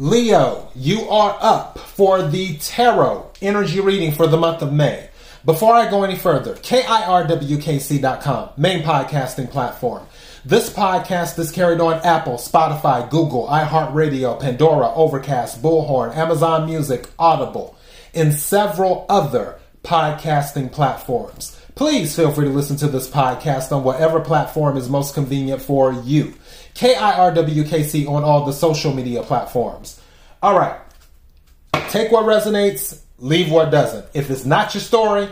Leo, you are up for the tarot energy reading for the month of May. Before I go any further, KIRWKC.com, main podcasting platform. This podcast is carried on Apple, Spotify, Google, iHeartRadio, Pandora, Overcast, Bullhorn, Amazon Music, Audible, and several other podcasting platforms. Please feel free to listen to this podcast on whatever platform is most convenient for you. KIRWKC on all the social media platforms. All right. Take what resonates, leave what doesn't. If it's not your story,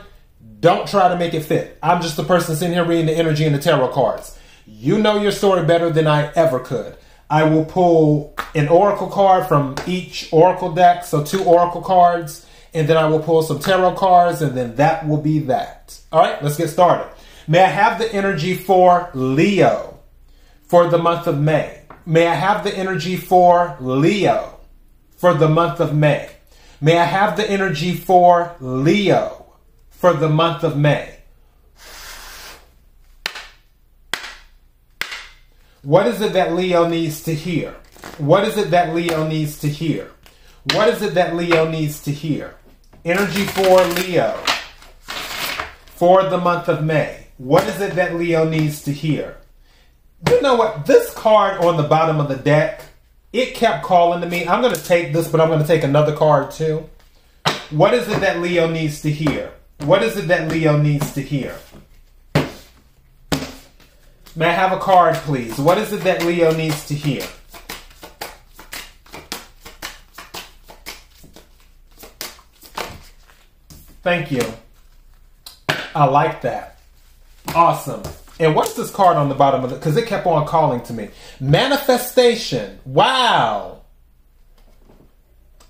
don't try to make it fit. I'm just the person sitting here reading the energy and the tarot cards. You know your story better than I ever could. I will pull an oracle card from each oracle deck, so two oracle cards and then I will pull some tarot cards, and then that will be that. All right, let's get started. May I have the energy for Leo for the month of May? May I have the energy for Leo for the month of May? May I have the energy for Leo for the month of May? What is it that Leo needs to hear? What is it that Leo needs to hear? What is it that Leo needs to hear? Energy for Leo for the month of May. What is it that Leo needs to hear? You know what? This card on the bottom of the deck, it kept calling to me. I'm going to take this, but I'm going to take another card too. What is it that Leo needs to hear? What is it that Leo needs to hear? May I have a card, please? What is it that Leo needs to hear? Thank you. I like that. Awesome. And what's this card on the bottom of it? Because it kept on calling to me. Manifestation. Wow.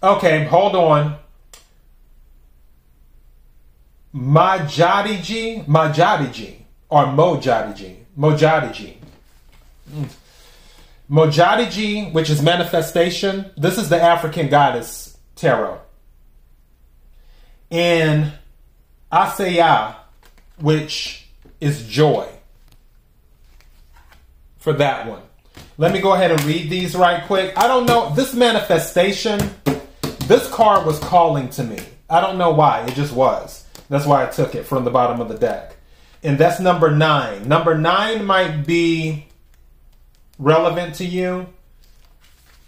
Okay, hold on. Majadiji, Majadiji, or Mojadiji, Mojadiji. Mm. Mojadiji, which is manifestation. This is the African goddess tarot in Asaya, which is joy. For that one. Let me go ahead and read these right quick. I don't know. This manifestation, this card was calling to me. I don't know why. It just was. That's why I took it from the bottom of the deck. And that's number nine. Number nine might be relevant to you.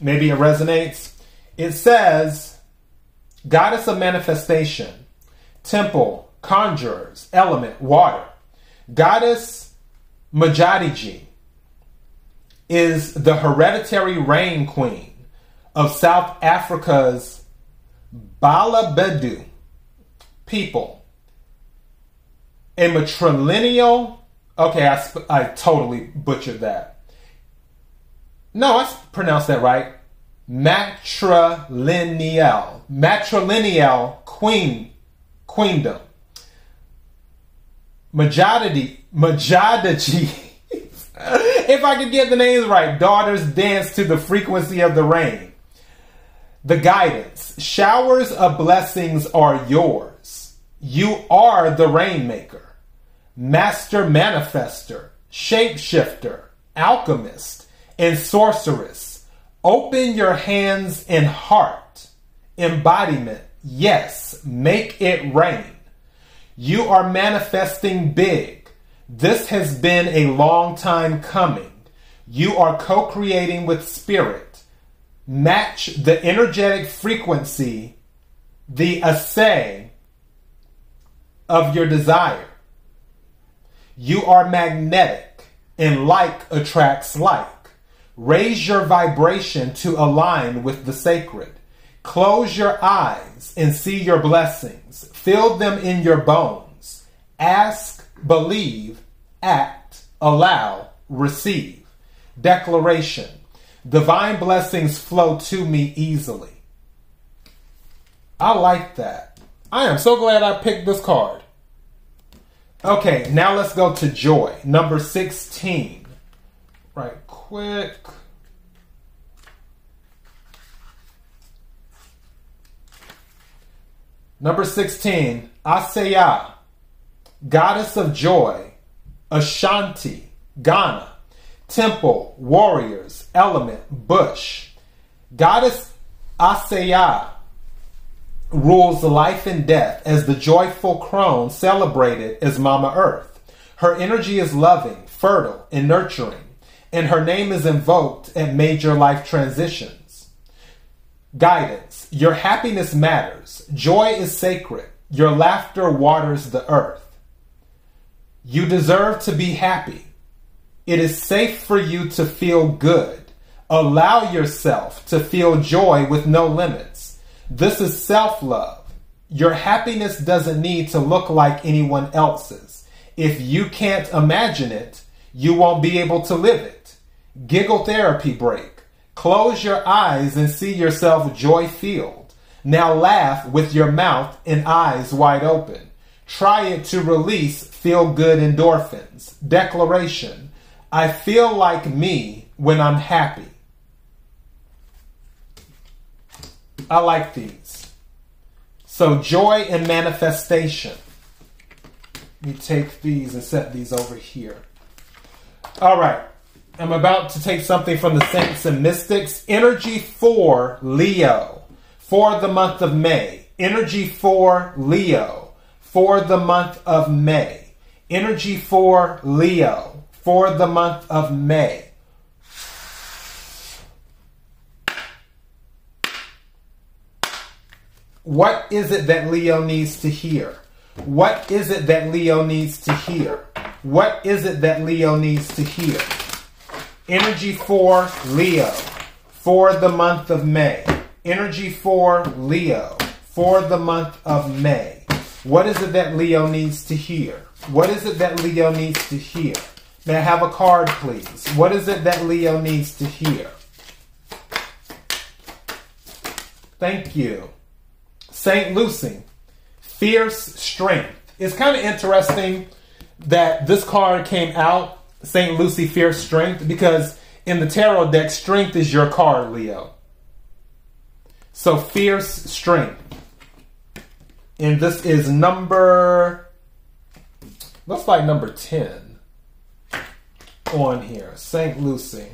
Maybe it resonates. It says, goddess of manifestation, temple, conjurers, element, water. Goddess Majadiji is the hereditary rain queen of South Africa's Balabedu people. A matrilineal, okay, I, I totally butchered that. No, I pronounced that right matrilineal, matrilineal queen, queendom. Majadidi, Majadaji. if I could get the names right, daughters dance to the frequency of the rain. The guidance, showers of blessings are yours. You are the rainmaker, master manifester, shapeshifter, alchemist, and sorceress Open your hands and heart. Embodiment. Yes, make it rain. You are manifesting big. This has been a long time coming. You are co creating with spirit. Match the energetic frequency, the assay of your desire. You are magnetic, and like attracts like. Raise your vibration to align with the sacred. Close your eyes and see your blessings. Feel them in your bones. Ask, believe, act, allow, receive. Declaration Divine blessings flow to me easily. I like that. I am so glad I picked this card. Okay, now let's go to joy. Number 16 right quick. Number 16, Asaya, goddess of joy, Ashanti, Ghana, temple, warriors, element, bush. Goddess Asaya rules life and death as the joyful crone celebrated as Mama Earth. Her energy is loving, fertile, and nurturing, and her name is invoked at major life transitions. Guidance. Your happiness matters. Joy is sacred. Your laughter waters the earth. You deserve to be happy. It is safe for you to feel good. Allow yourself to feel joy with no limits. This is self love. Your happiness doesn't need to look like anyone else's. If you can't imagine it, you won't be able to live it. Giggle therapy break. Close your eyes and see yourself joy filled. Now laugh with your mouth and eyes wide open. Try it to release feel good endorphins. Declaration I feel like me when I'm happy. I like these. So, joy and manifestation. Let me take these and set these over here. All right. I'm about to take something from the Saints and Mystics. Energy for Leo for the month of May. Energy for Leo for the month of May. Energy for Leo for the month of May. What is it that Leo needs to hear? What is it that Leo needs to hear? What is it that Leo needs to hear? Energy for Leo for the month of May. Energy for Leo for the month of May. What is it that Leo needs to hear? What is it that Leo needs to hear? I have a card, please? What is it that Leo needs to hear? Thank you. St. Lucy, fierce strength. It's kind of interesting that this card came out, St. Lucy, fierce strength, because in the tarot deck, strength is your card, Leo. So, fierce strength. And this is number, looks like number 10 on here. St. Lucy.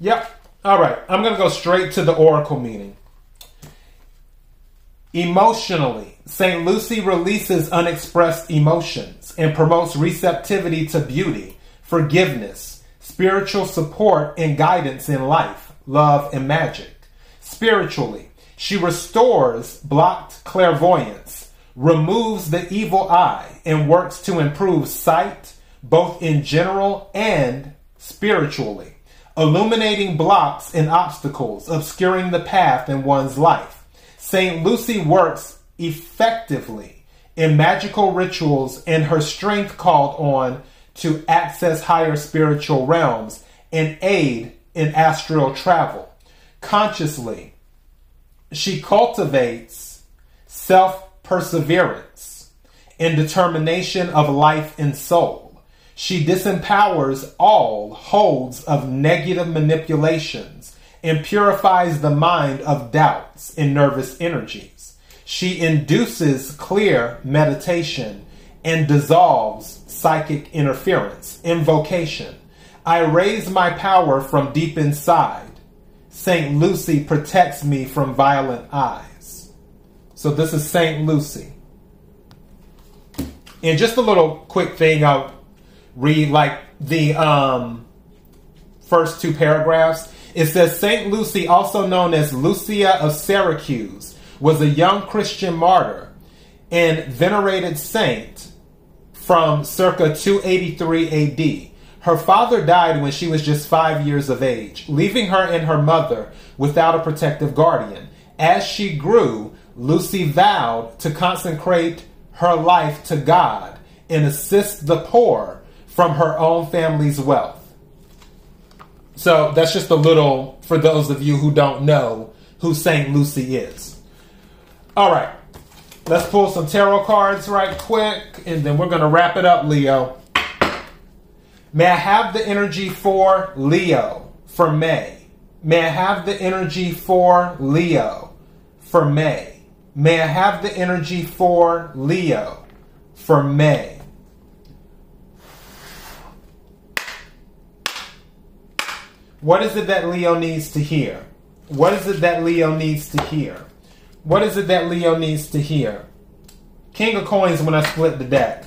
Yep. All right. I'm going to go straight to the oracle meaning. Emotionally, St. Lucy releases unexpressed emotions and promotes receptivity to beauty, forgiveness, spiritual support, and guidance in life, love, and magic. Spiritually, she restores blocked clairvoyance removes the evil eye and works to improve sight, both in general and spiritually, illuminating blocks and obstacles, obscuring the path in one's life. St. Lucy works effectively in magical rituals and her strength called on to access higher spiritual realms and aid in astral travel. Consciously, she cultivates self perseverance, and determination of life and soul. She disempowers all holds of negative manipulations and purifies the mind of doubts and nervous energies. She induces clear meditation and dissolves psychic interference. Invocation. I raise my power from deep inside. St. Lucy protects me from violent eyes. So this is St. Lucy. And just a little quick thing, I'll read like the um, first two paragraphs. It says St. Lucy, also known as Lucia of Syracuse, was a young Christian martyr and venerated saint from circa 283 AD. Her father died when she was just five years of age, leaving her and her mother without a protective guardian. As she grew, Lucy vowed to consecrate her life to God and assist the poor from her own family's wealth. So that's just a little for those of you who don't know who St. Lucy is. All right, let's pull some tarot cards right quick and then we're going to wrap it up, Leo. May I have the energy for Leo for May? May I have the energy for Leo for May? May I have the energy for Leo for May? What is it that Leo needs to hear? What is it that Leo needs to hear? What is it that Leo needs to hear? King of coins when I split the deck.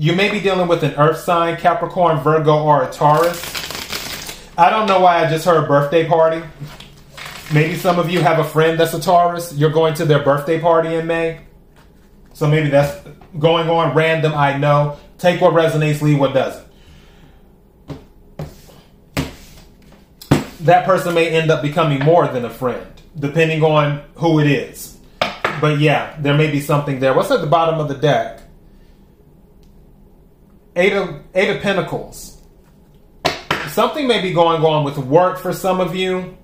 You may be dealing with an earth sign, Capricorn, Virgo, or a Taurus. I don't know why I just heard birthday party. Maybe some of you have a friend that's a Taurus. You're going to their birthday party in May. So maybe that's going on random. I know. Take what resonates, leave what doesn't. That person may end up becoming more than a friend, depending on who it is. But yeah, there may be something there. What's at the bottom of the deck? Eight of Eight of Pentacles. Something may be going on with work for some of you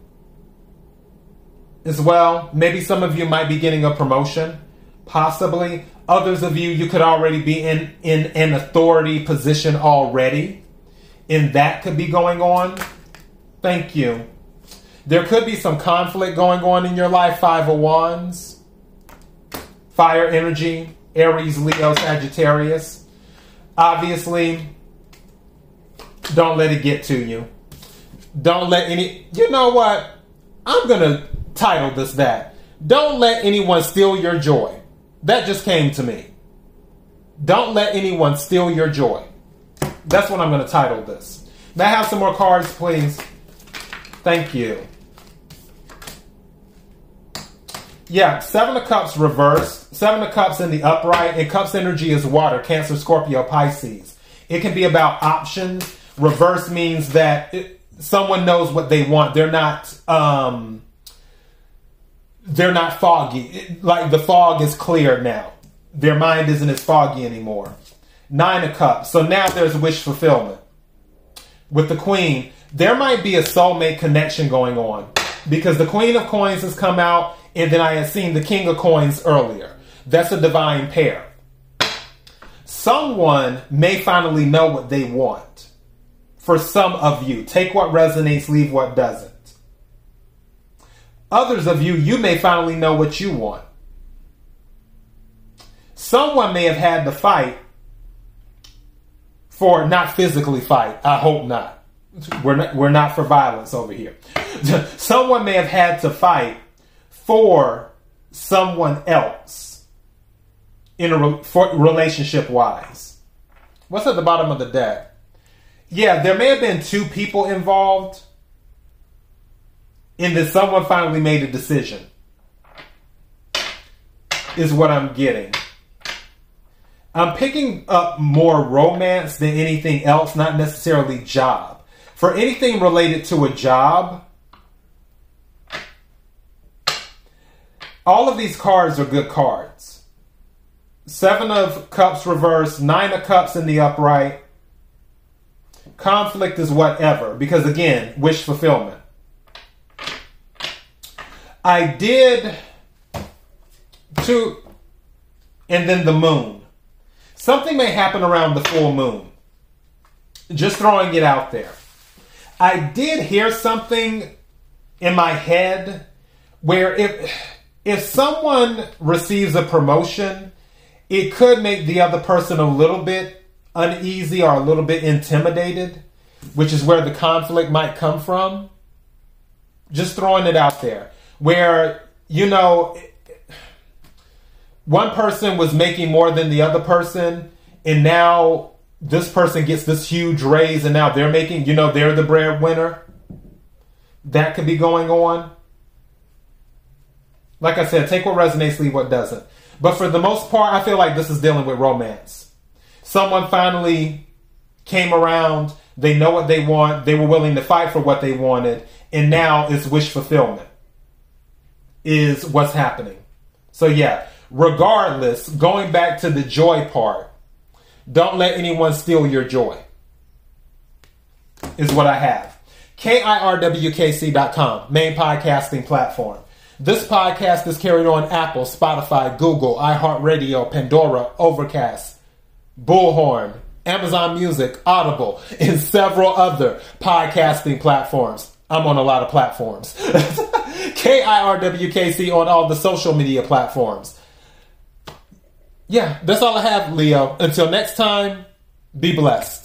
as well. Maybe some of you might be getting a promotion, possibly. Others of you, you could already be in, in an authority position already, and that could be going on. Thank you. There could be some conflict going on in your life, Five of Wands, fire energy, Aries, Leo, Sagittarius. Obviously, don't let it get to you. Don't let any, you know what? I'm to title this that. Don't let anyone steal your joy. That just came to me. Don't let anyone steal your joy. That's what I'm to title this. May I have some more cards, please? Thank you. Yeah, Seven of Cups reversed. Seven of Cups in the upright. And Cups energy is water. Cancer, Scorpio, Pisces. It can be about options. Reverse means that it, someone knows what they want. They're not um, they're not foggy. Like the fog is clear now. Their mind isn't as foggy anymore. Nine of Cups. So now there's wish fulfillment. With the Queen, there might be a soulmate connection going on because the Queen of Coins has come out, and then I had seen the King of Coins earlier. That's a divine pair. Someone may finally know what they want. For some of you, take what resonates, leave what doesn't. Others of you, you may finally know what you want. Someone may have had to fight for not physically fight. I hope not. We're not, we're not for violence over here. Someone may have had to fight for someone else in a relationship wise. What's at the bottom of the deck? Yeah, there may have been two people involved in that someone finally made a decision. Is what I'm getting. I'm picking up more romance than anything else, not necessarily job. For anything related to a job, all of these cards are good cards. Seven of Cups reversed, Nine of Cups in the upright. Conflict is whatever, because again, wish fulfillment. I did two, and then the moon. Something may happen around the full moon. Just throwing it out there. I did hear something in my head where if if someone receives a promotion, it could make the other person a little bit uneasy or a little bit intimidated, which is where the conflict might come from. Just throwing it out there where you know one person was making more than the other person and now this person gets this huge raise and now they're making you know they're the breadwinner that could be going on like i said take what resonates leave what doesn't but for the most part i feel like this is dealing with romance someone finally came around they know what they want they were willing to fight for what they wanted and now it's wish fulfillment is what's happening. So, yeah, regardless, going back to the joy part, don't let anyone steal your joy, is what I have. KIRWKC.com, main podcasting platform. This podcast is carried on Apple, Spotify, Google, iHeartRadio, Pandora, Overcast, Bullhorn, Amazon Music, Audible, and several other podcasting platforms. I'm on a lot of platforms. K I R W K C on all the social media platforms. Yeah, that's all I have, Leo. Until next time, be blessed.